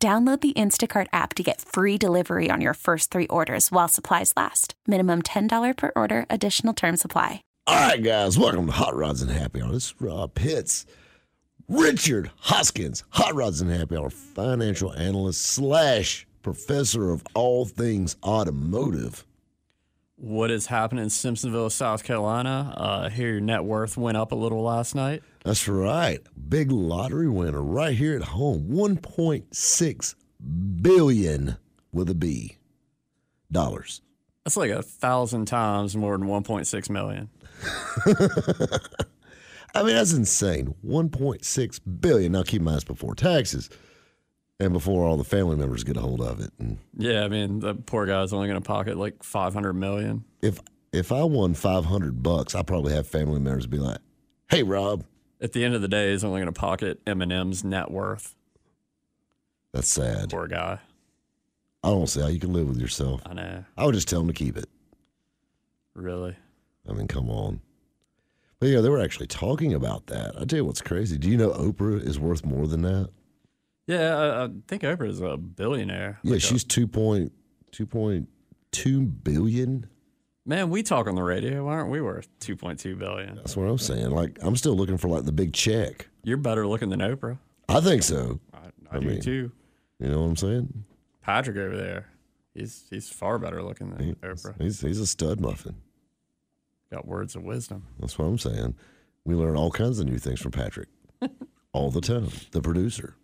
Download the Instacart app to get free delivery on your first three orders while supplies last. Minimum $10 per order, additional term supply. All right, guys, welcome to Hot Rods and Happy Hour. This is Rob Pitts. Richard Hoskins, Hot Rods and Happy Hour, financial analyst slash professor of all things automotive. What is happening in Simpsonville, South Carolina? Uh, here, your net worth went up a little last night. That's right. Big lottery winner right here at home. 1.6 billion with a B dollars. That's like a thousand times more than 1.6 million. I mean, that's insane. 1.6 billion. Now keep in mind before taxes and before all the family members get a hold of it. And Yeah, I mean, the poor guy's only going to pocket like 500 million. if if I won 500 bucks, I probably have family members be like, "Hey, Rob, At the end of the day, is only going to pocket Eminem's net worth. that's sad. Poor guy. I don't see how you can live with yourself. I know. I would just tell him to keep it. Really. I mean, come on. But yeah, they were actually talking about that. I tell you what's crazy. Do you know Oprah is worth more than that? Yeah, I, I think Oprah is a billionaire. Yeah, Like a- she's 2.2 billion. Man, we talk on the radio. Why aren't we worth 2.2 billion? That's what I'm saying. Like, I'm still looking for like the big check. You're better looking than Oprah. I think so. I, I, I do mean- too. You know what I'm saying? Patrick over there, he's he's far better looking than Oprah. He's, he's a stud muffin. Got words of wisdom. That's what I'm saying. We learn all kinds of new things from Patrick all the time, the producer.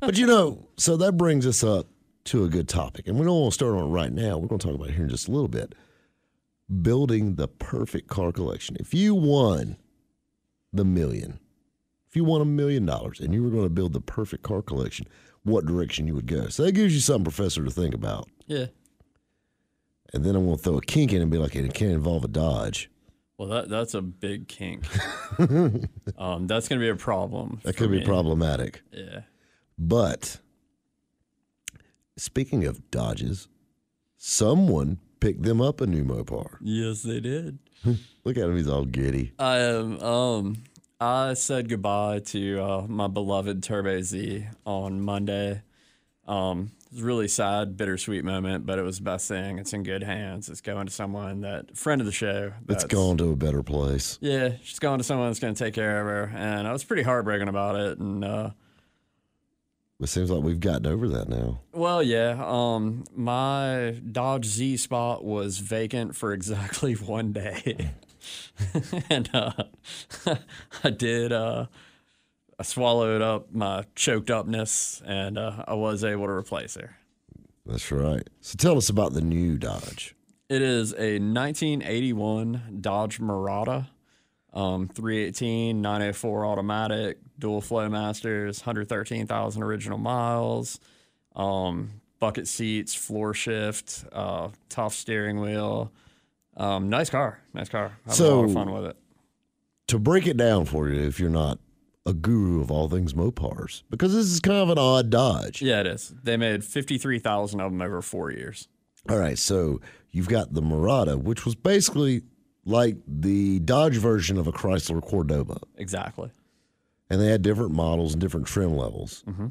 But you know, so that brings us up to a good topic. And we don't want to start on it right now. We're going to talk about it here in just a little bit. Building the perfect car collection. If you won the million, if you won a million dollars and you were going to build the perfect car collection, what direction you would go. So that gives you something, Professor, to think about. Yeah. And then I'm going to throw a kink in and be like, it can't involve a Dodge. Well, that that's a big kink. um, that's gonna be a problem. That could be problematic. Yeah. But speaking of Dodges, someone picked them up a new Mopar. Yes, they did. Look at him, he's all giddy. I um, um I said goodbye to uh, my beloved Turbo Z on Monday. Um, it was a really sad, bittersweet moment, but it was the best thing. It's in good hands. It's going to someone that friend of the show. It's that's- gone to a better place. Yeah, she's going to someone that's going to take care of her, and I was pretty heartbroken about it. And uh, It seems like we've gotten over that now. Well, yeah. Um, my Dodge Z spot was vacant for exactly one day, and uh, I did. Uh, I swallowed up my choked upness, and uh, I was able to replace her. That's right. So tell us about the new Dodge. It is a 1981 Dodge Mirada, um, 318, 904 automatic, dual flow masters, 113,000 original miles, um, bucket seats, floor shift, uh, tough steering wheel. Um, nice car, nice car. Having a lot of fun with it. To break it down for you, if you're not a guru of all things Mopars, because this is kind of an odd Dodge. Yeah, it is. They made 53,000 of them over four years. All right, so you've got the Mirada, which was basically like the Dodge version of a Chrysler Cordoba. Exactly. and they had different models and different trim levels. Mm-hmm.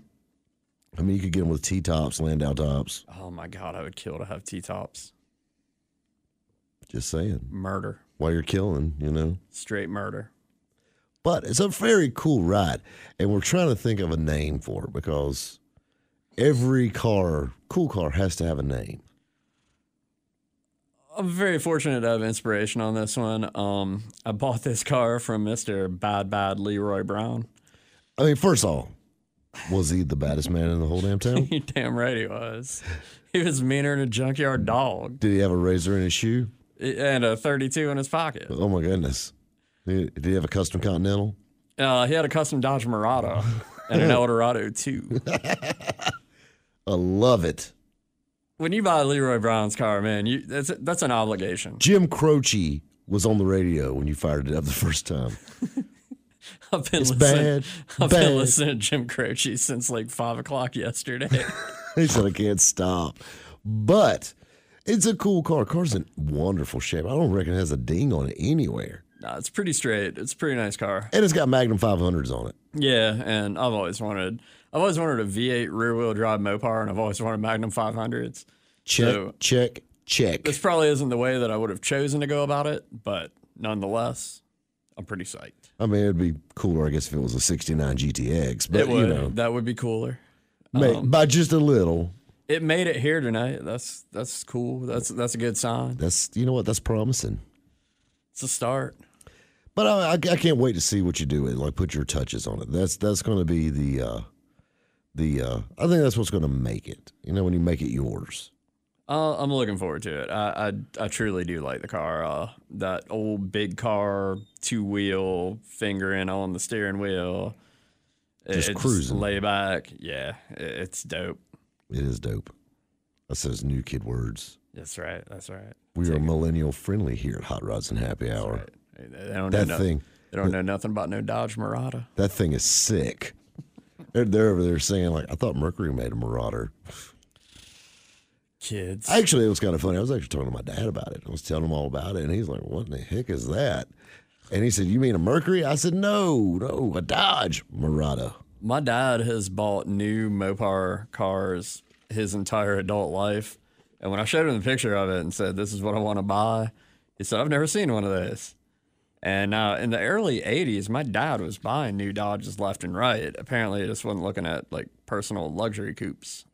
I mean, you could get them with T tops, Landau tops. Oh my God, I would kill to have T tops. Just saying, Murder. while you're killing, you know. Straight murder. But it's a very cool ride, and we're trying to think of a name for it because every car, cool car, has to have a name. I'm very fortunate to have inspiration on this one. Um, I bought this car from Mr. Bad Bad Leroy Brown. I mean, first of all, was he the baddest man in the whole damn town? You damn right he was. He was meaner than a junkyard dog Did he have a razor in his shoe? and a 32 in his pocket. Oh my goodness! Did did he have a custom Continental? Uh, he had a custom Dodge Mirada and an Eldorado too. I love it. When you buy Leroy Brown's car, man, you that's that's an obligation. Jim Croce was on the radio when you fired it up the first time. I've been It's listening. bad. I've bad. been listening to Jim Croce since like five o'clock yesterday. he said I can't stop. But it's a cool car. Car's in wonderful shape. I don't reckon it has a ding on it anywhere. nah, it's pretty straight. It's a pretty nice car. And it's got Magnum 500s on it. Yeah, and I've always wanted I've always wanted a V8 rear wheel drive Mopar, and I've always wanted Magnum 500s. Check, So- check, check. This probably isn't the way that I would have chosen to go about it, but nonetheless, I'm pretty psyched. I mean, it'd be cooler, I guess, if it was a 69 GTX. But, would. you know, that would be cooler. may- by just a little. It made it here tonight. That's that's cool. That's that's a good sign. That's, you know what, that's promising. It's a start. But I, I, I can't wait to see what you do with it. Like, put your touches on it. That's that's going to be the, uh, the. Uh, I think that's what's going to make it. You know, when you make it yours. Uh, I'm looking forward to it. I, I I truly do like the car. Uh, that old big car, two wheel, fingering on the steering wheel. Just it's cruising. lay back. Yeah, it- it's dope. It is dope. That's those new kid words. That's right. That's right. We are millennial friendly here at Hot Rods and Happy Hour. Right. They don't That know no- They don't know nothing about no Dodge Mirada. that thing is sick. They're, they're over there saying like, I thought Mercury made a Marauder. Kids. Actually, it was kind of funny. I was actually talking to my dad about it. I was telling him all about it, and he's like, "What in the heck is that?" And he said, "You mean a Mercury?" I said, "No, no, a Dodge Mirada." My dad has bought new Mopar cars his entire adult life. And when I showed him the picture of it and said, This is what I want to buy, he said, I've never seen one of those. And uh, in the early 80s, my dad was buying new Dodges left and right. Apparently, he just wasn't looking at like personal luxury coupes.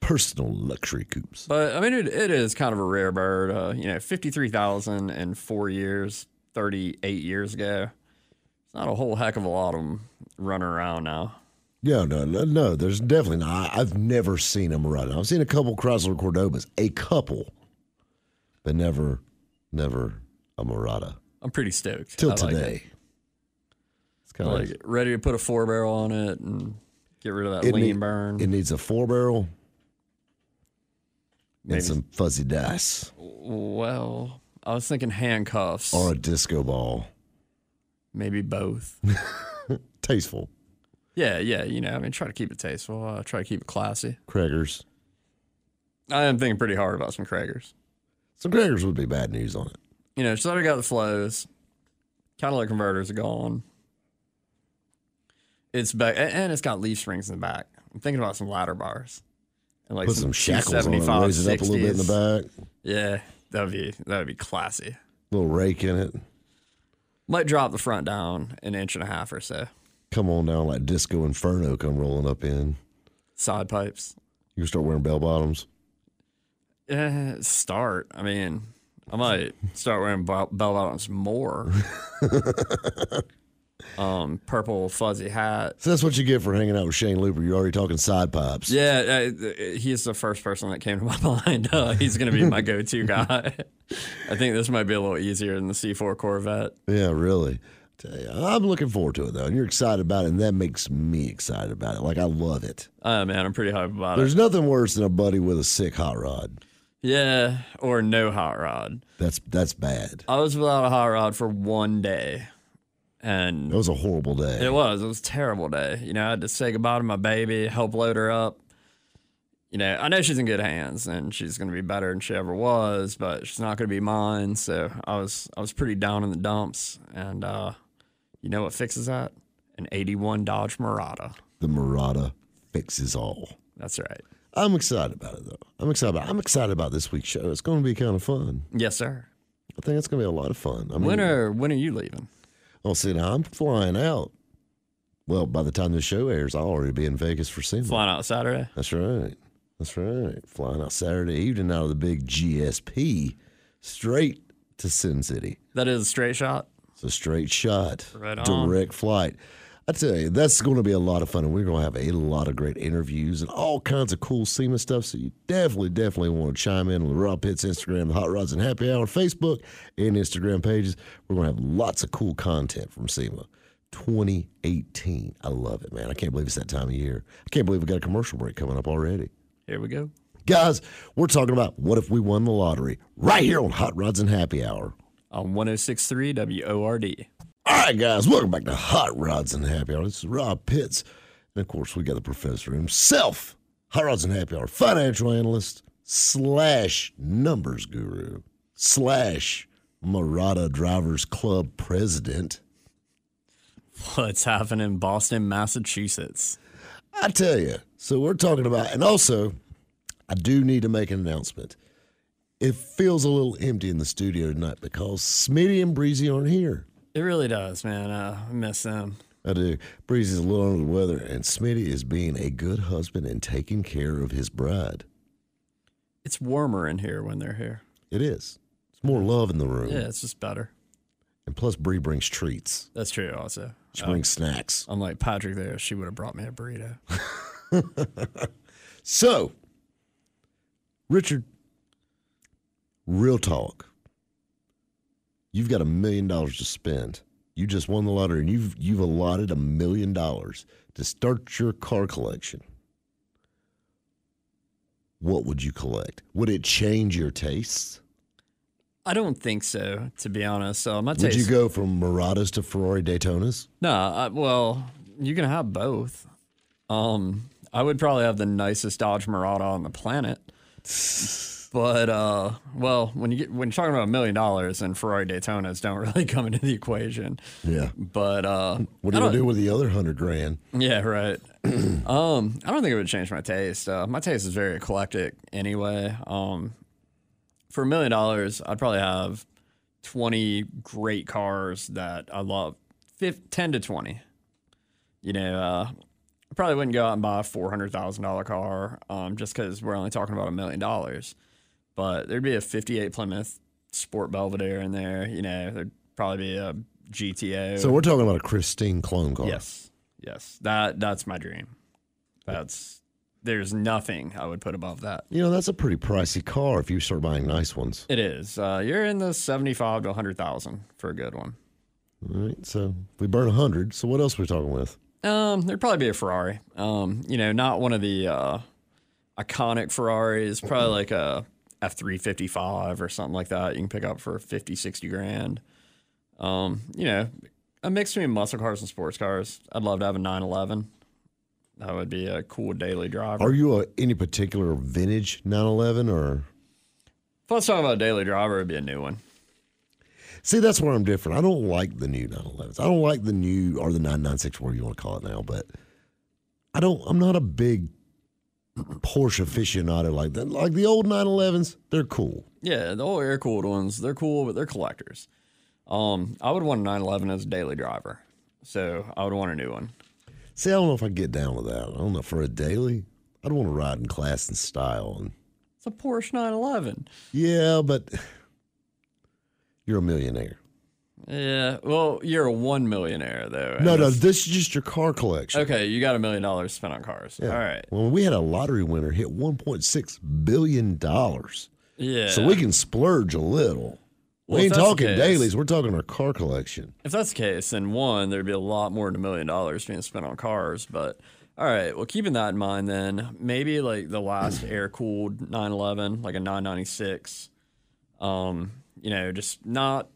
Personal luxury coupes. But I mean, it, it is kind of a rare bird. Uh, you know, 53,000 in four years, 38 years ago. It's not a whole heck of a lot of them running around now. Yeah, no, no, no. There's definitely not. I- I've never seen them Mirada. I've seen a couple Chrysler Cordobas, a couple, but never, never a Mirada I'm pretty stoked. till I like it. today. It's kind I of like it. Ready to put a four barrel on it and get rid of that It lean need- burn. It needs a four barrel Maybe- and some fuzzy dice well, I was thinking handcuffs. or a disco ball. Maybe both. Tasteful yeah, yeah. You know, I mean, try to keep it tasteful. Uh, try to keep it classy. crackers. I am thinking pretty hard about some Cragars. Some Cragars would be bad news on it. You know, so I got the flows. Catalytic converters are gone. It's back, and it's got leaf springs in the back. I'm thinking about some ladder bars. And like Put some shackles on it, 275, raise it up a little bit in the back. Yeah, that would be that would be classy. little rake in it. Might drop the front down an inch and a half or so. Come on down like Disco Inferno come rolling up in. Side pipes. You can start wearing bell bottoms. Eh, start. I mean, I might start wearing bell bottoms more. um, purple fuzzy hat. So that's what you get for hanging out with Shane Looper. You're already talking side pipes. Yeah, uh, he's the first person that came to my mind. Uh, he's going to be my go-to guy. I think this might be a little easier than the C4 Corvette. Yeah, really. You, I'm looking forward to it though, and you're excited about it, and that makes me excited about it. Like I love it. Uh, man, I'm pretty hyped about There's it. There's nothing worse than a buddy with a sick hot rod. Yeah, or no hot rod. That's that's bad. I was without a hot rod for one day, and That was a horrible day. It was. It was a terrible day. You know, I had to say goodbye to my baby, help load her up. You know, I know she's in good hands and she's going to be better than she ever was, but she's not going to be mine. So I was, I was pretty down in the dumps. And uh, you know what fixes that? An '81 Dodge Mirada. the Mirada fixes all. That's right. I'm excited about it though. I'm excited. About, I'm excited about this week's show. It's going to be kind of fun. Yes, sir. I think it's going to be a lot of fun. I mean, When are when are you leaving? Oh, see, now I'm flying out. Well, by the time this show airs, I'll already be in Vegas for SEMA. Flying out Saturday. That's right. That's right. Flying out Saturday evening out of the big GSP straight to Sin City. That is a straight shot. It's a straight shot, Right on. direct flight. I tell you, that's going to be a lot of fun, and we're going to have a lot of great interviews and all kinds of cool SEMA stuff. So you definitely, definitely want to chime in on the Rob Pitts Instagram, the Hot Rods and Happy Hour Facebook and Instagram pages. We're going to have lots of cool content from SEMA. 2018. I love it, man. I can't believe it's that time of year. I can't believe we got a commercial break coming up already. Here we go. Guys, we're talking about what if we won the lottery right here on Hot Rods and Happy Hour. On 1063 WORD. All right, guys, welcome back to Hot Rods and Happy Hour. This is Rob Pitts. And of course, we got the professor himself, Hot Rods and Happy Hour financial analyst slash numbers guru slash Mirada Drivers Club president. What's happening in Boston, Massachusetts? I tell you. So we're talking about, and also, I do need to make an announcement. It feels a little empty in the studio tonight because Smitty and Breezy aren't here. It really does, man. Uh, I miss them. I do. Breezy's a little under the weather, and Smitty is being a good husband and taking care of his bride. It's warmer in here when they're here. It is. It's more love in the room. Yeah, it's just better. And plus, Bree brings treats. That's true, also. She brings snacks. Unlike Patrick there, she would have brought me a burrito. So, Richard, real talk. You've got a million dollars to spend. You just won the lottery and you've you've allotted a million dollars to start your car collection. What would you collect? Would it change your tastes? I don't think so, to be honest. Uh, my Would taste, you go from Miradas to Ferrari Daytonas? No, I, well, you can have both. Um, I would probably have the nicest Dodge Mirada on the planet. But uh, well, when you get when you're talking about a million dollars and Ferrari Daytonas don't really come into the equation. Yeah. But uh, What are you do with the other hundred grand? Yeah, right. um, I don't think it would change my taste. Uh, my taste is very eclectic anyway. Um, for a million dollars, I'd probably have 20 great cars that I love, 10 to 20. You know, uh, I probably wouldn't go out and buy a $400,000 car um, just because we're only talking about a million dollars. But there'd be a 58 Plymouth Sport Belvedere in there. You know, there'd probably be a GTO. So we're talking about a Christine clone car. Yes, yes, that that's my dream. That's there's nothing I would put above that. You know, that's a pretty pricey car if you start buying nice ones. It is. Uh, you're in the seventy-five to a hundred thousand for a good one. All right. So we burn a hundred, so what else are we talking with? Um, there'd probably be a Ferrari. Um, you know, not one of the uh, iconic Ferraris. Probably like a F three fifty five or something like that. You can pick up for 50, 60 grand. Um, you know, a mix between muscle cars and sports cars. I'd love to have a nine eleven. That would be a cool daily driver. Are you a, any particular vintage 911 or? If I was talking about a daily driver, it'd be a new one. See, that's where I'm different. I don't like the new 911s. I don't like the new or the 996, whatever you want to call it now. But I don't. I'm not a big Porsche aficionado like that. Like the old 911s, they're cool. Yeah, the old air cooled ones, they're cool, but they're collectors. Um, I would want a 911 as a daily driver. So I would want a new one. See, I don't know if I get down with that. I don't know for a daily. I'd want to ride in class and style. And It's a Porsche 911. yeah, but you're a millionaire. Yeah, well, you're a one millionaire though. No, no, this is just your car collection. Okay, you got a million dollars spent on cars. Yeah. All right. Well, we had a lottery winner hit 1.6 billion dollars, Yeah. so we can splurge a little. Well, we ain't talking case- dailies. We're talking our car collection. If that's the case, then one, there'd be a lot more than a million dollars being spent on cars. But all right, well, keeping that in mind, then maybe like the last air cooled 911, like a 996. Um, you know, just not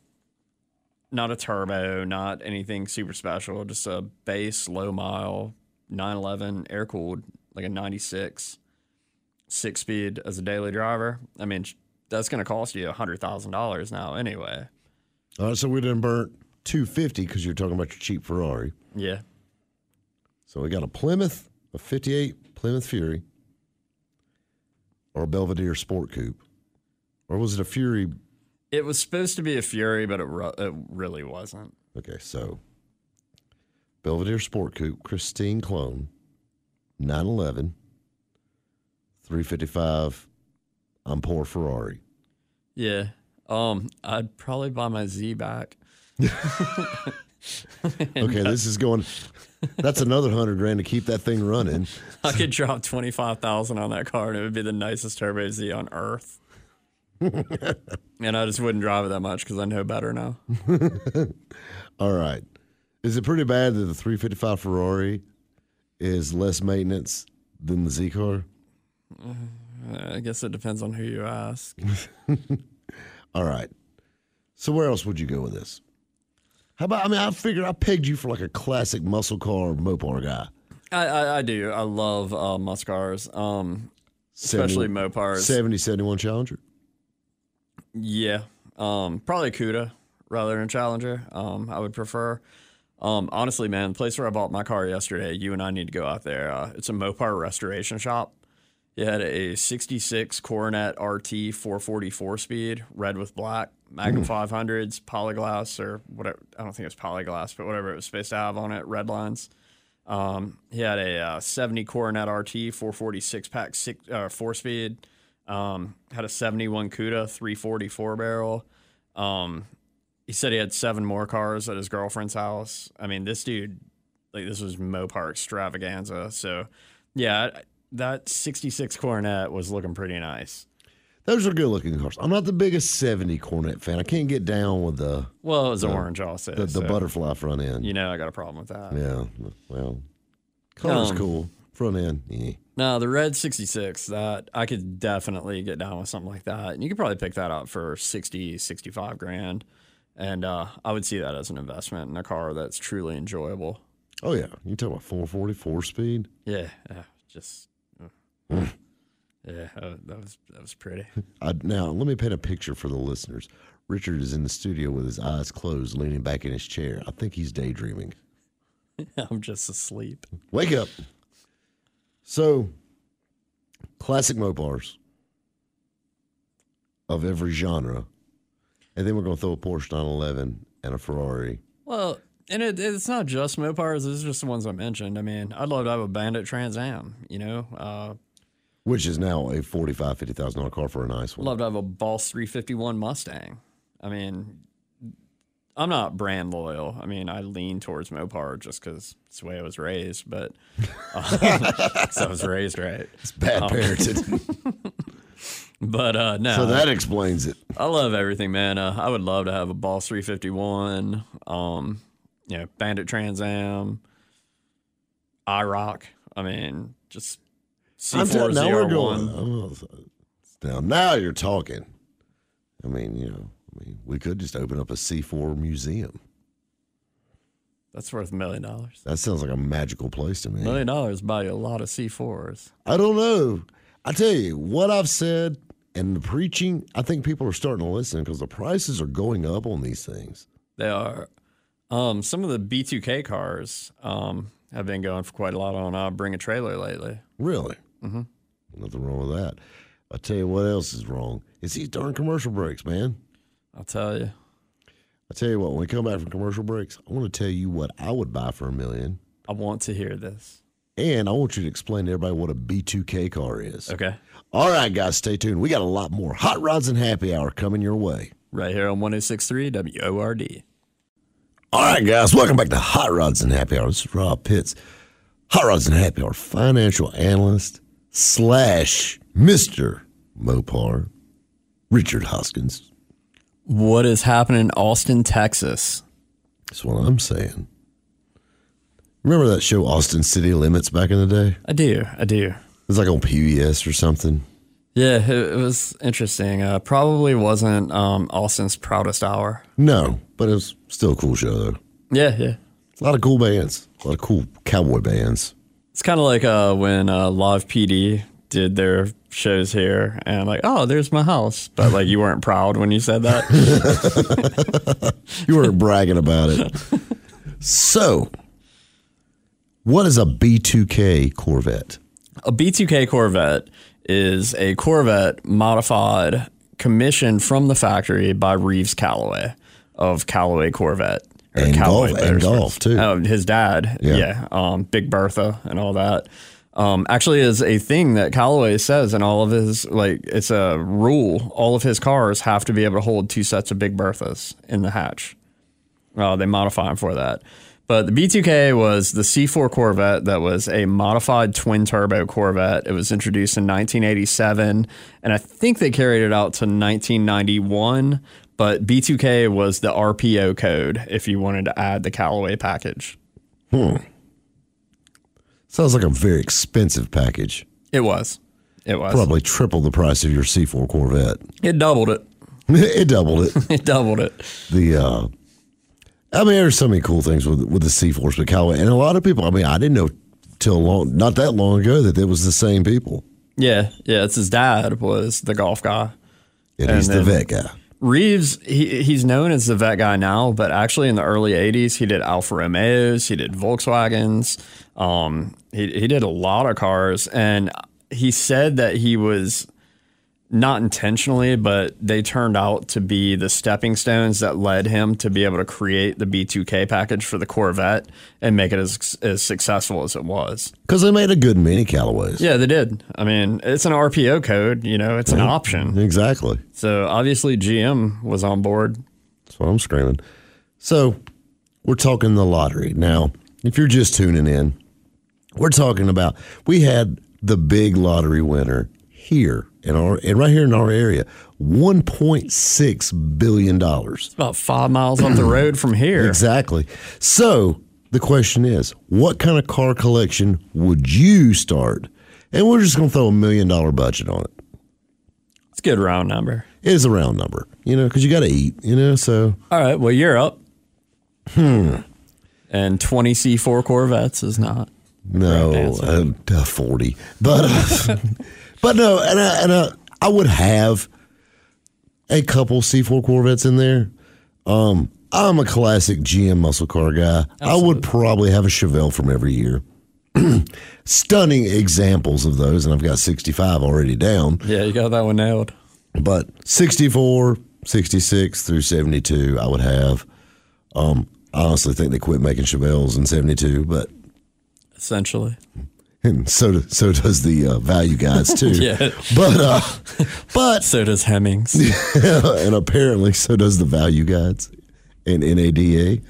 not a turbo, not anything super special, just a base low mile 911 air cooled, like a 96 six speed as a daily driver. I mean, that's going to cost you a hundred thousand dollars now, anyway. Right, so we didn't burn 250 because you're talking about your cheap Ferrari. Yeah. So we got a Plymouth, a 58 Plymouth Fury, or a Belvedere Sport Coupe, or was it a Fury? It was supposed to be a Fury, but it, ru- it really wasn't. Okay, so Belvedere Sport Coupe, Christine clone, 911, 355. I'm poor Ferrari. Yeah. Um, I'd probably buy my Z back. Okay, this is going. That's another hundred grand to keep that thing running. I could drop twenty five thousand on that car, and it would be the nicest Turbo Z on earth. and I just wouldn't drive it that much because I know better now. All right. Is it pretty bad that the 355 Ferrari is less maintenance than the Z car? I guess it depends on who you ask. All right. So where else would you go with this? How about? I mean, I figured I pegged you for like a classic muscle car Mopar guy. I, I, I do. I love uh, muscle cars, um, especially 70 Mopars. 70, 71 Challenger. Yeah, um, probably Cuda rather than a Challenger. Um, I would prefer. Um, honestly, man, the place where I bought my car yesterday, you and I need to go out there. Uh, it's a Mopar restoration shop. It had a 66 Coronet RT 444 speed, red with black, Magnum 500s, polyglass, or whatever. I don't think it's polyglass, but whatever it was supposed to have on it, red lines. Um, he had a uh, 70 Coronet RT 446 pack six, uh, four speed. Um, had a 71 Cuda 344 barrel. Um, he said he had seven more cars at his girlfriend's house. I mean, this dude, like, this was Mopar extravaganza. So, yeah, that 66 Coronet was looking pretty nice. Those are good looking cars. I'm not the biggest 70 Coronet fan. I can't get down with the Well, it was orange also. the, the so, butterfly front end. You know, I got a problem with that. Yeah. Well, color's Um, cool. Front end. Yeah. No, the red 66, that I could definitely get down with something like that. And you could probably pick that up for 60, 65 grand. And uh, I would see that as an investment in a car that's truly enjoyable. Oh yeah. You talk about 444 speed. Yeah, yeah just uh, yeah, that that was that was pretty. I, now let me paint a picture for the listeners. Richard is in the studio with his eyes closed, leaning back in his chair. I think he's daydreaming. I'm just asleep. Wake up. So, classic Mopars of every genre. And then we're going to throw a Porsche 911 and a Ferrari. Well, and it, it's not just Mopars. It's just the ones I mentioned. I mean, I'd love to have a Bandit Trans Am. You know, uh, Which is now a forty-five, fifty thousand dollar car for a nice one. I'd love to have a Boss 351 Mustang. I mean, I'm not brand loyal. I mean, I lean towards Mopar just because it's the way I was raised, but um, 'cause I was raised right. It's bad parenting. But uh, no, so that explains it. I love everything, man. Uh, I would love to have a Boss 351, um, you know, Bandit Trans Am, IROC. I mean, just I'm tell- now we're C401. going. oh, Now, now you're talking. I mean, you know, I mean, we could just open up a C4 museum. That's worth a million dollars. That sounds like a magical place to me. Million dollars buy you a lot of C4s. I don't know. I tell you what I've said and the preaching. I think people are starting to listen because the prices are going up on these things. They are. Um, some of the B2K cars um, have been going for quite a lot on uh, Bring a Trailer lately. Really? Mm-hmm. Nothing wrong with that. I tell you what else is wrong. It's these darn commercial breaks, man. I'll tell you. I'll tell you what. When we come back from commercial breaks, I want to tell you what I would buy for a million, I want to hear this. and I want you to explain to everybody what a B2K car is. Okay. All right, guys, stay tuned. We got a lot more hot rods and happy hour coming your way. Right here on 1063 WORD. All right, guys, welcome back to Hot Rods and Happy Hour. This is Rob Pitts, Hot Rods and Happy Hour financial analyst slash Mister Mopar, Richard Hoskins. What is happening in Austin, Texas? That's what I'm saying. Remember that show Austin City Limits back in the day? I do. I do. It was like on PBS or something. Yeah, it, it was interesting. Uh, probably wasn't um, Austin's proudest hour. No, but it was still a cool show though. Yeah, yeah. A lot of cool bands, a lot of cool cowboy bands. It's kind of like uh, when uh, Live PD did their shows here, and like, oh, there's my house, but like you weren't proud when you said that. You weren't bragging about it. So, what is a B2K Corvette? a B2K Corvette is a Corvette modified, commissioned from the factory by Reeves Callaway of Callaway Corvette. or And Callaway golf- and golf, too. Oh, his dad, Yeah. yeah, um, Big Bertha and all that. Um, actually, is a thing that Callaway says in all of his like it's a rule. All of his cars have to be able to hold two sets of Big Berthas in the hatch. Uh, they modify them for that. But the B2K was the C4 Corvette that was a modified twin turbo Corvette. It was introduced in 1987, and I think they carried it out to 1991. But B2K was the RPO code if you wanted to add the Callaway package. Sounds like a very expensive package. It was. It was. Probably triple the price of your C4 Corvette. It doubled it. it doubled it. It doubled it. the uh I mean, there's so many cool things with with the C4s with Callaway, and a lot of people. I mean, I didn't know till long, not that long ago, that it was the same people, Yeah, yeah. It's his dad was the golf guy. and, And he's the then- vet guy. Reeves, he, he's known as the vet guy now, but actually in the early 80s, he did Alfa Romeos, he did Volkswagens, um, he, he did a lot of cars. And he said that he was not intentionally, but they turned out to be the stepping stones that led him to be able to create the B2K package for the Corvette and make it as, as successful as it was. Because they made a good many Callaways. Yeah, they did. I mean, it's an RPO code, you know, it's an option. exactly. So obviously GM was on board. That's what I'm screaming. So we're talking the lottery now. If you're just tuning in, we're talking about we had the big lottery winner here in our and right here in our area, 1.6 billion dollars. About five miles up the road from here. Exactly. So the question is, what kind of car collection would you start? And we're just going to throw a million dollar budget on it. It's a good round number. It is a round number, you know, because you got to eat, you know. So All right. Well, you're up. Hmm. And 20 C4 Corvettes is not. no, uh, uh, forty, but uh, but no, and I, and I, I would have a couple C4 Corvettes in there. Um, I'm a classic GM muscle car guy. I would probably have a Chevelle from every year. Stunning examples of those, and I've got 65 already down. Yeah, you got that one nailed. But 64, 66 through 72, I would have. Um, I honestly think they quit making Chevelles in 72, but Essentially. And so do, so does the uh, value guys too. Yeah. But uh, but So does Hemmings. and apparently so does the value guides and NADA.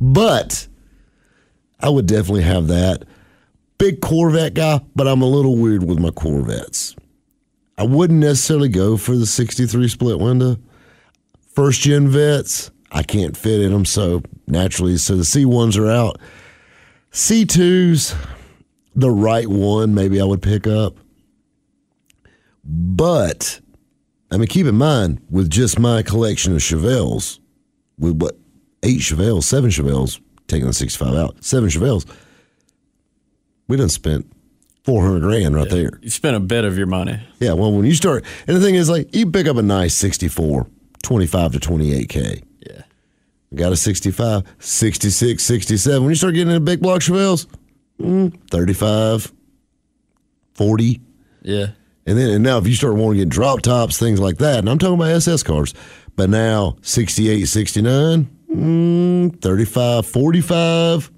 But I would definitely have that. Big Corvette guy, but I'm a little weird with my Corvettes. I wouldn't necessarily go for the 63 split window. First gen vets, I can't fit in them, so naturally, so the C1s are out. C2s, the right one, maybe I would pick up. But I mean, keep in mind, with just my collection of Chevelles, with what eight Chevelles, seven Chevelles, taking the sixty-five out, seven Chevelles, we done spent four hundred grand right there. you spent a bit of your money. Yeah, well, when you start, and the thing is, like, you pick up a nice 64, 25 to 28K. Yeah. Got a 65, 66, 67. When you start getting into big block Chevelles, mm, 35, 40. Yeah. And then and now if you start wanting to get drop tops, things like that, and I'm talking about SS cars, but now 68, 69, mm, 35, 45,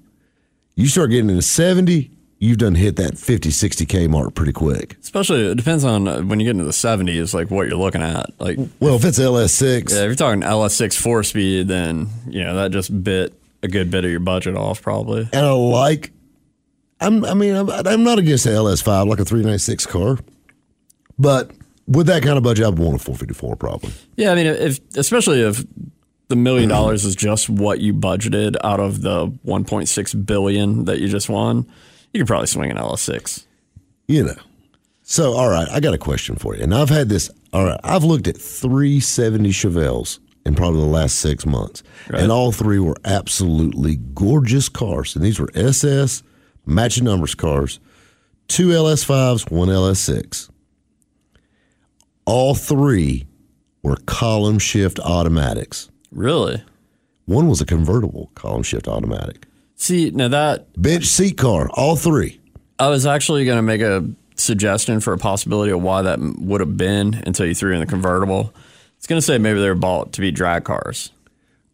you start getting into 70, you've done hit that 50, 60K mark pretty quick. Especially, it depends on uh, when you get into the 70s, like what you're looking at. Like, Well, if it's LS6, yeah, if you're talking LS6 four speed, then, you know, that just bit a good bit of your budget off, probably. and I like, I'm, I mean, I'm, I'm not against the LS5, like a 396 car, but with that kind of budget, I'd want a 454 probably. Yeah, I mean, if especially if the million dollars is just what you budgeted out of the 1.6 billion that you just won, you could probably swing an LS6. you know. So, all right, I got a question for you. And I've had this, all right, I've looked at 370 Chevelles in probably the last six months. And all three were absolutely gorgeous cars. And these were SS, matching numbers cars, two LS5s, one LS6. All three were column shift automatics. Really? One was a convertible column shift automatic. See, now that Bench seat car, all three. I was actually going to make a suggestion for a possibility of why that would have been until you threw in the convertible. It's going to say maybe they were bought to be drag cars.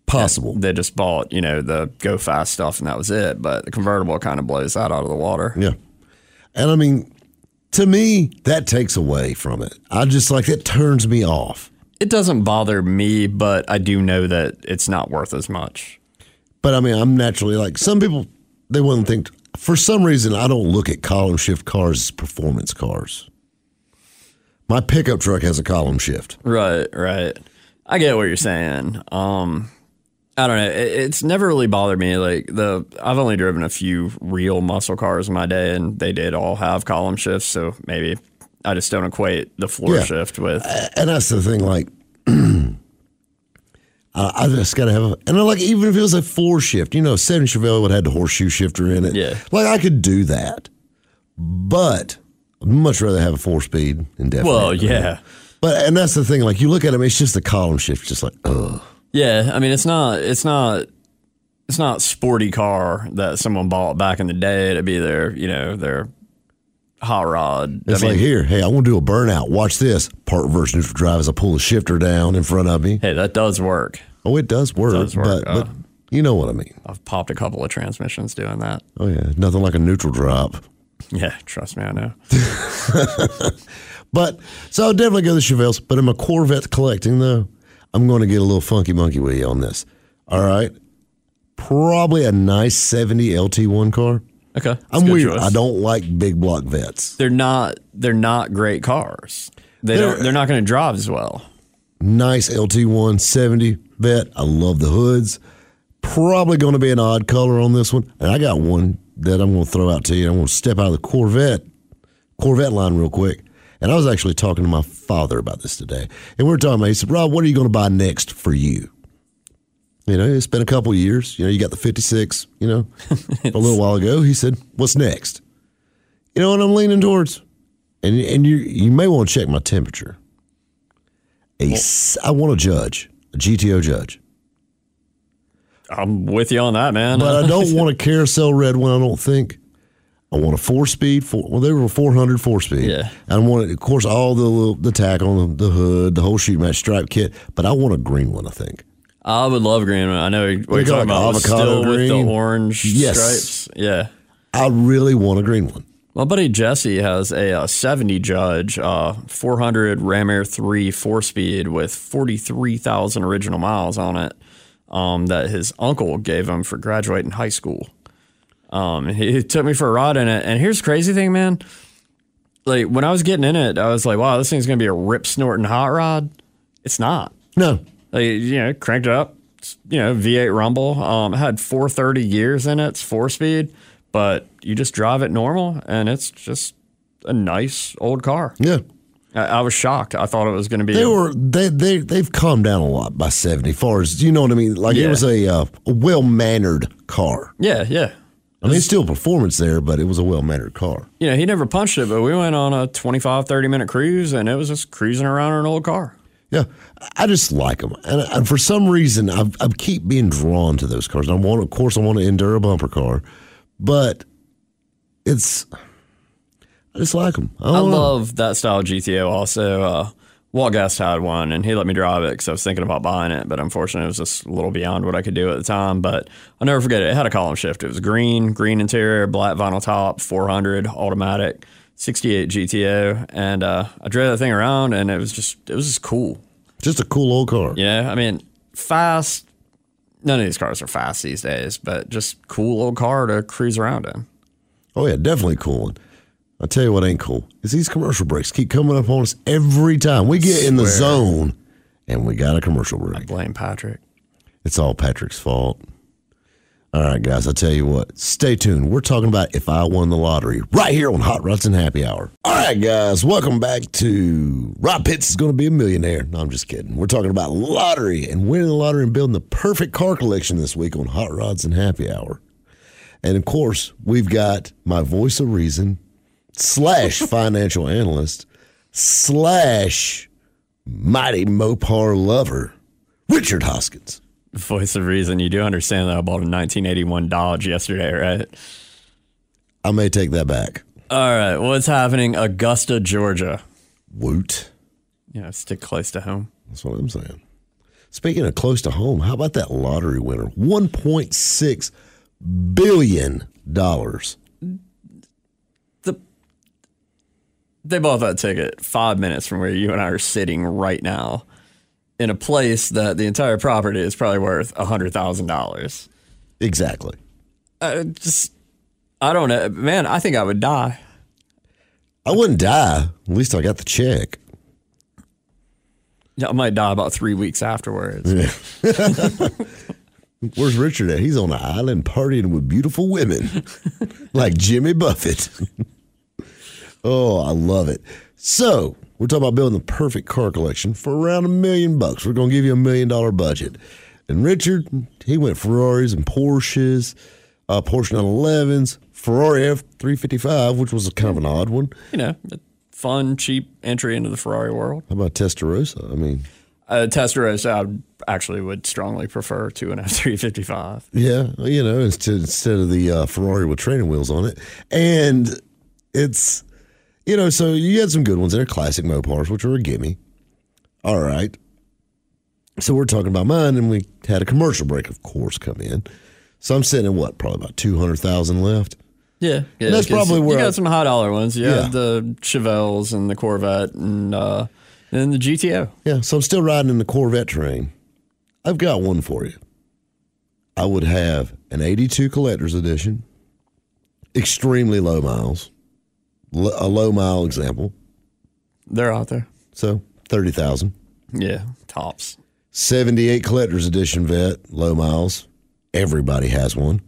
Possible. They just bought, you know, the go fast stuff and that was it. But the convertible kind of blows that out of the water. Yeah. And I mean, to me, that takes away from it. I just like it turns me off. It doesn't bother me, but I do know that it's not worth as much. But I mean, I'm naturally like some people, they wouldn't think, for some reason, I don't look at column shift cars as performance cars. My pickup truck has a column shift. Right, right. I get what you're saying. Um, I don't know. It's never really bothered me. Like the, I've only driven a few real muscle cars in my day, and they did all have column shifts. So maybe I just don't equate the floor Yeah. shift with. and that's the thing. Like, I, I just gotta have a, and I like even if it was a four shift, you know, a seven Chevelle would have had the horseshoe shifter in it. Yeah. like I could do that, but I'd much rather have a four speed indefinite. Well, yeah. But and that's the thing. Like you look at them, it's just the column shift, just like ugh. Yeah, I mean it's not it's not it's not sporty car that someone bought back in the day to be their you know their hot rod. It's I mean, like here, hey, I want to do a burnout. Watch this part reverse neutral drive as I pull the shifter down in front of me. hey, that does work. Oh, it does work, it does work, but but uh. you know what I mean. I've popped a couple of transmissions doing that. Oh yeah, nothing like a neutral drop. Yeah, trust me, I know. But so I'll definitely go the Chevelles. But I'm a Corvette collecting though, I'm going to get a little funky monkey with you on this. All right, probably a nice '70 LT1 car. Okay, I'm good weird. choice. I don't like big block vets. They're not they're not great cars. They They're- don't they're not going to drive as well. Nice LT1 70 vet. I love the hoods. Probably going to be an odd color on this one. And I got one that I'm going to throw out to you. I'm going to step out of the Corvette Corvette line real quick. And I was actually talking to my father about this today. And we were talking about, he said, Rob, what are you going to buy next for you? You know, it's been a couple years. You know, you got the 56, you know, a little while ago. He said, what's next? You know what I'm leaning towards? And, and you, you may want to check my temperature. A I want a judge, a GTO judge. I'm with you on that, man. But I don't want a carousel red one, I don't think. I want a four speed, four, well, they were a 400 four speed. Yeah. I want, of course, all the little, the tack on the, the hood, the whole shoot match stripe kit, but I want a green one, I think. I would love green. One. I know what you're talking about. avocado Still with green. the orange Yes. stripes. Yeah. I really want a green one. My buddy Jesse has a, uh 70 Judge, uh, 400 Ram Air 3 four speed with 43,000 original miles on it um, that his uncle gave him for graduating high school. Um, took me for a ride in it. And here's the crazy thing, man. Like when I was getting in it, I was like, wow, this thing's going to be a rip snorting hot rod. It's not. No, Like, you know, cranked it up, you know, V8 rumble. Um, it had 430 gears in it. It's four speed, but you just drive it normal, and it's just a nice old car. yeah. I, I was shocked. I thought it was going to be. They were they they they've calmed down a lot by seventy. Far as you know what I mean, like it was a, uh, a well mannered car. yeah, yeah. I mean, it's still performance there, but it was a well mannered car. You know, he never punched it, but we went on a 25, 30 minute cruise, and it was just cruising around in an old car. Yeah, I just like them, and, and for some reason, I, I keep being drawn to those cars. I want, of course, I want to endure a bumper car, but it's I just like them. I, I love that style GTO. Also, uh, Walt Guest had one, and he let me drive it because I was thinking about buying it, but unfortunately, it was just a little beyond what I could do at the time. But I'll never forget it. It had a column shift. It was green, green interior, black vinyl top, 400 automatic, 68 GTO, and uh, I drove that thing around, and it was just it was just cool. just a cool old car. Yeah, I mean, fast. None of these cars are fast these days, but just cool old car to cruise around in. Oh yeah, definitely cool one. I tell you what ain't cool is these commercial breaks keep coming up on us every time we get in the zone, and we got a commercial break. I blame Patrick. It's all Patrick's fault. All right, guys, I tell you what, stay tuned. We're talking about if I won the lottery right here on Hot Rods and Happy Hour. All right, guys, welcome back to Rob Pitts is going to be a millionaire. No, I'm just kidding. We're talking about lottery and winning the lottery and building the perfect car collection this week on Hot Rods and Happy Hour. And of course, we've got my voice of reason slash financial analyst slash mighty Mopar lover, Richard Hoskins. Voice of reason. You do understand that I bought a 1981 Dodge yesterday, right? I may take that back. All right. What's happening? Augusta, Georgia. Woot. Yeah, stick close to home. That's what I'm saying. Speaking of close to home, how about that lottery winner? $1.6 billion. The they bought that ticket five minutes from where you and I are sitting right now, in a place that the entire property is probably worth a hundred thousand dollars. Exactly. Uh, just, I don't know, man. I think I would die. I wouldn't die. At least I got the check. Yeah, I might die about three weeks afterwards. Where's Richard at? He's on an island partying with beautiful women like Jimmy Buffett. oh, I love it. So we're talking about building the perfect car collection for around a million bucks. We're going to give you a million dollar budget. And Richard, he went Ferraris and Porsches, uh, Porsche 911s, Ferrari F355, which was a kind of an odd one. You know, fun, cheap entry into the Ferrari world. How about Testarossa? I mean, Uh, Testarossa, I actually would strongly prefer to an F three fifty five. Yeah, you know, instead instead of the uh, Ferrari with training wheels on it, and it's you know, so you had some good ones there, classic Mopars, which were a gimme. All right, so we're talking about mine, and we had a commercial break, of course, come in. So I'm sitting at what, probably about two hundred thousand left. Yeah, yeah. that's probably you where got I- some high dollar ones. You Yeah. the Chevelles and the Corvette and uh, and the GTO. Yeah, so I'm still riding in the Corvette train. I've got one for you. I would have an 82 collector's edition, extremely low miles, a low mile example. They're out there. So 30,000. Yeah, tops. 78 collector's edition vet, low miles. Everybody has one.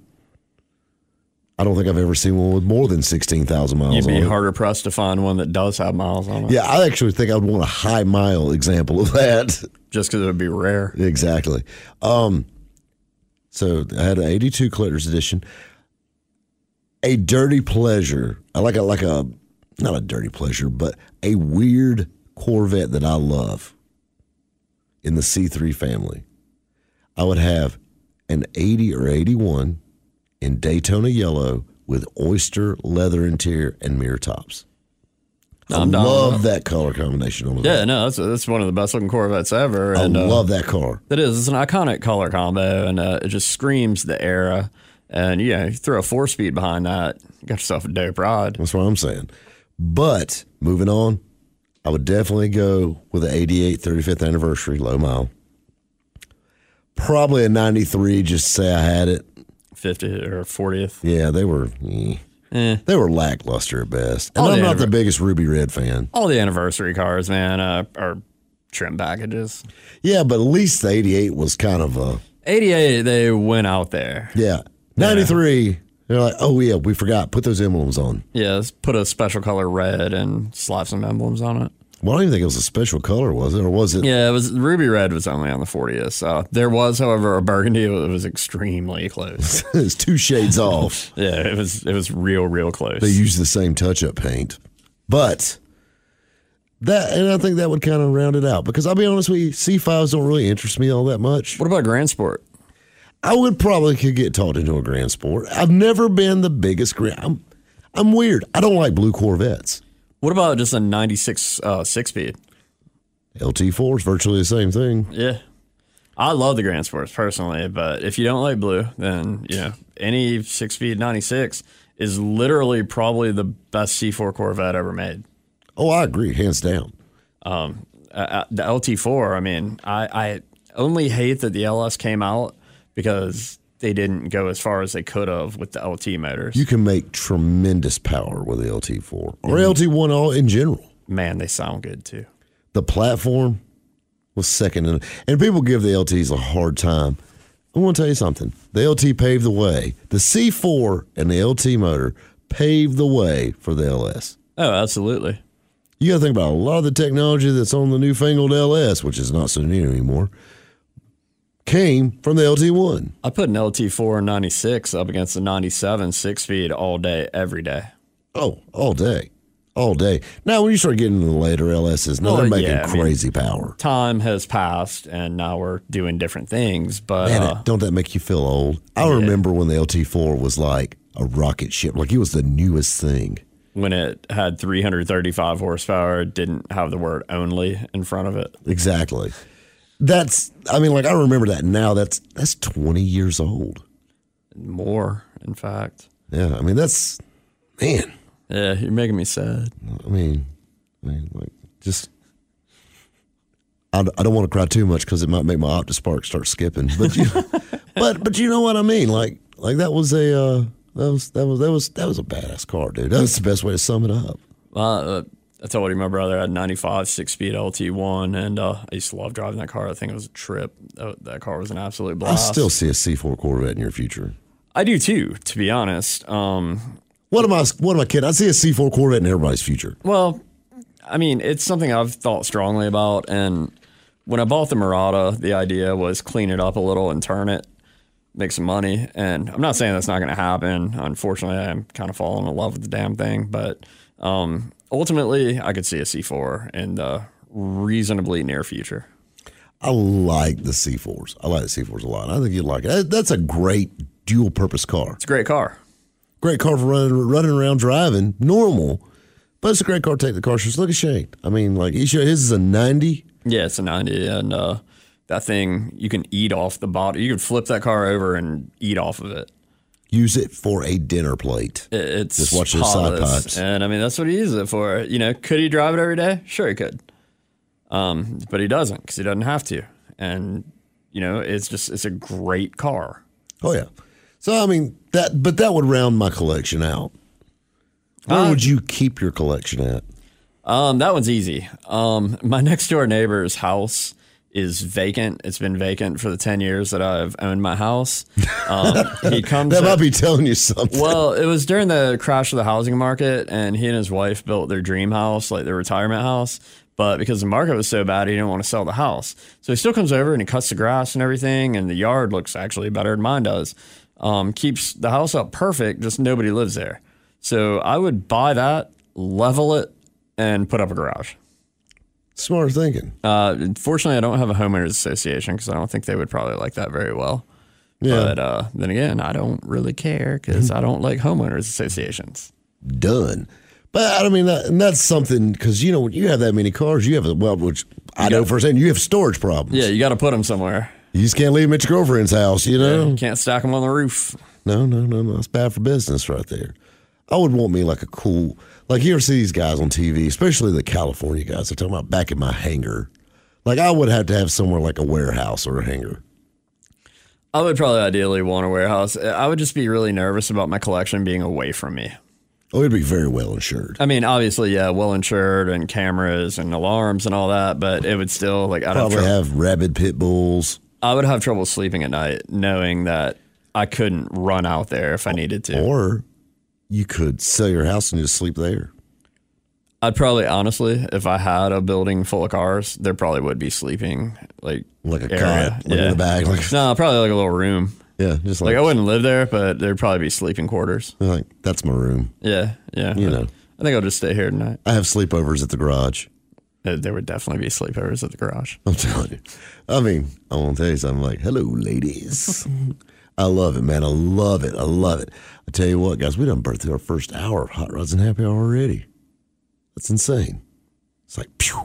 I don't think I've ever seen one with more than 16,000 miles You'd be it. harder pressed to find one that does have miles on it. Yeah, I actually think I would want a high mile example of that. just because it would be rare. Exactly. Um, so I had an 82 collector's edition. A dirty pleasure. I like a like a not a dirty pleasure, but a weird Corvette that I love in the C3 family. I would have an 80 or 81 in Daytona yellow with oyster leather interior and mirror tops. I I'm love that color combination on Yeah, no, that's that's one of the best looking Corvettes ever. I And uh, love that car. It is. It's an iconic color combo, and uh, it just screams the era. And yeah, you throw a four speed behind that, you got yourself a dope ride. That's what I'm saying. But moving on, I would definitely go with an 88 35th anniversary low mile. Probably a 93, just to say I had it. 50th or 40th. Yeah, they were eh. Eh. they were lackluster at best. And I'm they not the biggest Ruby Red fan. All the anniversary cars, man, uh, are trim packages. Yeah, but at least the 88 was kind of a 88, they went out there. yeah. 93, they're like, oh yeah, we forgot. Put those emblems on. Yeah, let's put a special color red and slap some emblems on it. Well, I don't even think it was a special color, was it? Or was it? Yeah, it was ruby red was only on the 40th. So there was, however, a burgundy that was extremely close. it's two shades off. yeah, it was it was real, real close. They use the same touch up paint. But that, and I think that would kind of round it out because I'll be honest with you, C5s don't really interest me all that much. what about Grand Sport? I would probably could get taught into a Grand Sport. I've never been the biggest Grand. I'm, I'm weird. I don't like blue Corvettes. What about just a 96 uh, six speed? LT4 is virtually the same thing. Yeah. I love the Grand Sports personally, but if you don't like blue, then you know any six speed ninety six is literally probably the best C four Corvette ever made. Oh, I agree, hands down. Uh, uh, the LT4, I mean, I, I only hate that the LS came out because they didn't go as far as they could have with the LT motors. You can make tremendous power with the LT4 or LT1 all in general. Man, they sound good too. the platform was second in, and people give the LTs a hard time. I want to tell you something. The LT paved the way. The C4 and the LT motor paved the way for the LS. Oh, absolutely. You got to think about a lot of the technology that's on the newfangled LS, which is not so new anymore, came from the LT1. I put an LT4 and ninety six up against the ninety seven six speed all day, every day. Oh, all day. All day. Now, when you start getting into the later LSs, now Well, they're making yeah, I mean- crazy power. time has passed and now we're doing different things. But Man, uh, don't that make you feel old? I remember when the LT4 was like a rocket ship, like it was the newest thing. when it had 335 horsepower, it didn't have the word only in front of it. Exactly. That's, I mean, like I remember that now. That's that's 20 years old. More, in fact. Yeah, I mean that's, man. Yeah, you're making me sad. I mean, I mean, like just. I, I don't want to cry too much because it might make my Opti-Spark start skipping, but you, but but you know what I mean. Like like that was a uh, that was that was that was that was a badass car, dude. That was the best way to sum it up. Uh, I told you my brother had a 95 six speed LT1, and uh, I used to love driving that car. I think it was a trip. That, that car was an absolute blast. I still see a C4 Corvette in your future. I do too, to be honest. Um, What am I? What am I kidding? I see a C4 Corvette in everybody's future. well, I mean, it's something I've thought strongly about. And when I bought the Mirada, the idea was clean it up a little and turn it, make some money. And I'm not saying that's not going to happen. Unfortunately, I'm kind of falling in love with the damn thing. But um, ultimately, I could see a C4 in the reasonably near future. I like the C4s. I like the C4s a lot. I think you'd like it. That's a great dual purpose car. It's a great car. Great car for running, running around driving, normal. But it's a great car to take the car shows. Look at Shane. I mean, like, his is a 90. Yeah, it's a 90. And uh, that thing, you can eat off the bottom. You can flip that car over and eat off of it. Use it for a dinner plate. It's Just watch those side pipes. And I mean, that's what he uses it for. You know, could he drive it every day? Sure, he could. Um, but he doesn't because he doesn't have to. And, you know, it's just, it's a great car. Oh yeah. So I mean that, but that would round my collection out. Where Uh, would you keep your collection at? Um, that one's easy. Um, my next door neighbor's house is vacant. It's been vacant for the 10 years that I've owned my house. Um, he comes That might be telling you something. Well, it was during the crash of the housing market, and he and his wife built their dream house, like their retirement house. But because the market was so bad, he didn't want to sell the house. So he still comes over and he cuts the grass and everything, and the yard looks actually better than mine does. Um, keeps the house up perfect, just nobody lives there. So I would buy that, level it, and put up a garage. Smart thinking. Uh, unfortunately, I don't have a homeowners association because I don't think they would probably like that very well. Yeah. But uh, then again, I don't really care because I don't like homeowners associations. Done. But I mean, that, and that's something because you know when you have that many cars, you have a well, which I know for firsthand, you have storage problems. Yeah, you got to put them somewhere. You just can't leave them at your girlfriend's house. You know. You can't stack them on the roof. No, no, no, no. It's bad for business right there. I would want me like a cool, like you ever see these guys on TV, especially the California guys. They're talking about back in my hangar. Like I would have to have somewhere like a warehouse or a hangar. I would probably ideally want a warehouse. I would just be really nervous about my collection being away from me. Oh, it'd be very well insured. I mean, obviously, yeah, well insured and cameras and alarms and all that, but it would still like I'd have Probably trouble. have rabid pit bulls. I would have trouble sleeping at night knowing that I couldn't run out there if I needed to. Or you could sell your house and just sleep there. I'd probably honestly, if I had a building full of cars, there probably would be sleeping like Like a area. cot, like in the back. Like, No, probably like a little room. yeah, just Like like, I wouldn't live there, but there'd probably be sleeping quarters. like, that's my room. Yeah, yeah. You know. I think I'll just stay here tonight. I have sleepovers at the garage. There would definitely be sleepovers at the garage. I'm telling you. I mean, I want to tell you something like, hello, ladies. I love it, man. I love it. I love it. I tell you what, guys, we done burnt through our first hour of Hot Rods and Happy Hour already. That's insane. It's like, pew.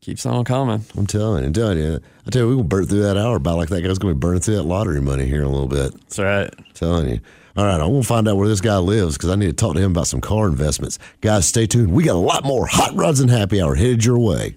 Keeps on coming. I'm telling you, I'm telling you. I tell you, we gonna burn through that hour about like that guy's gonna be burning through that lottery money here in a little bit. That's right. telling you. All right, I want to find out where this guy lives because I need to talk to him about some car investments. Guys, stay tuned. We got a lot more Hot Rods and Happy Hour headed your way.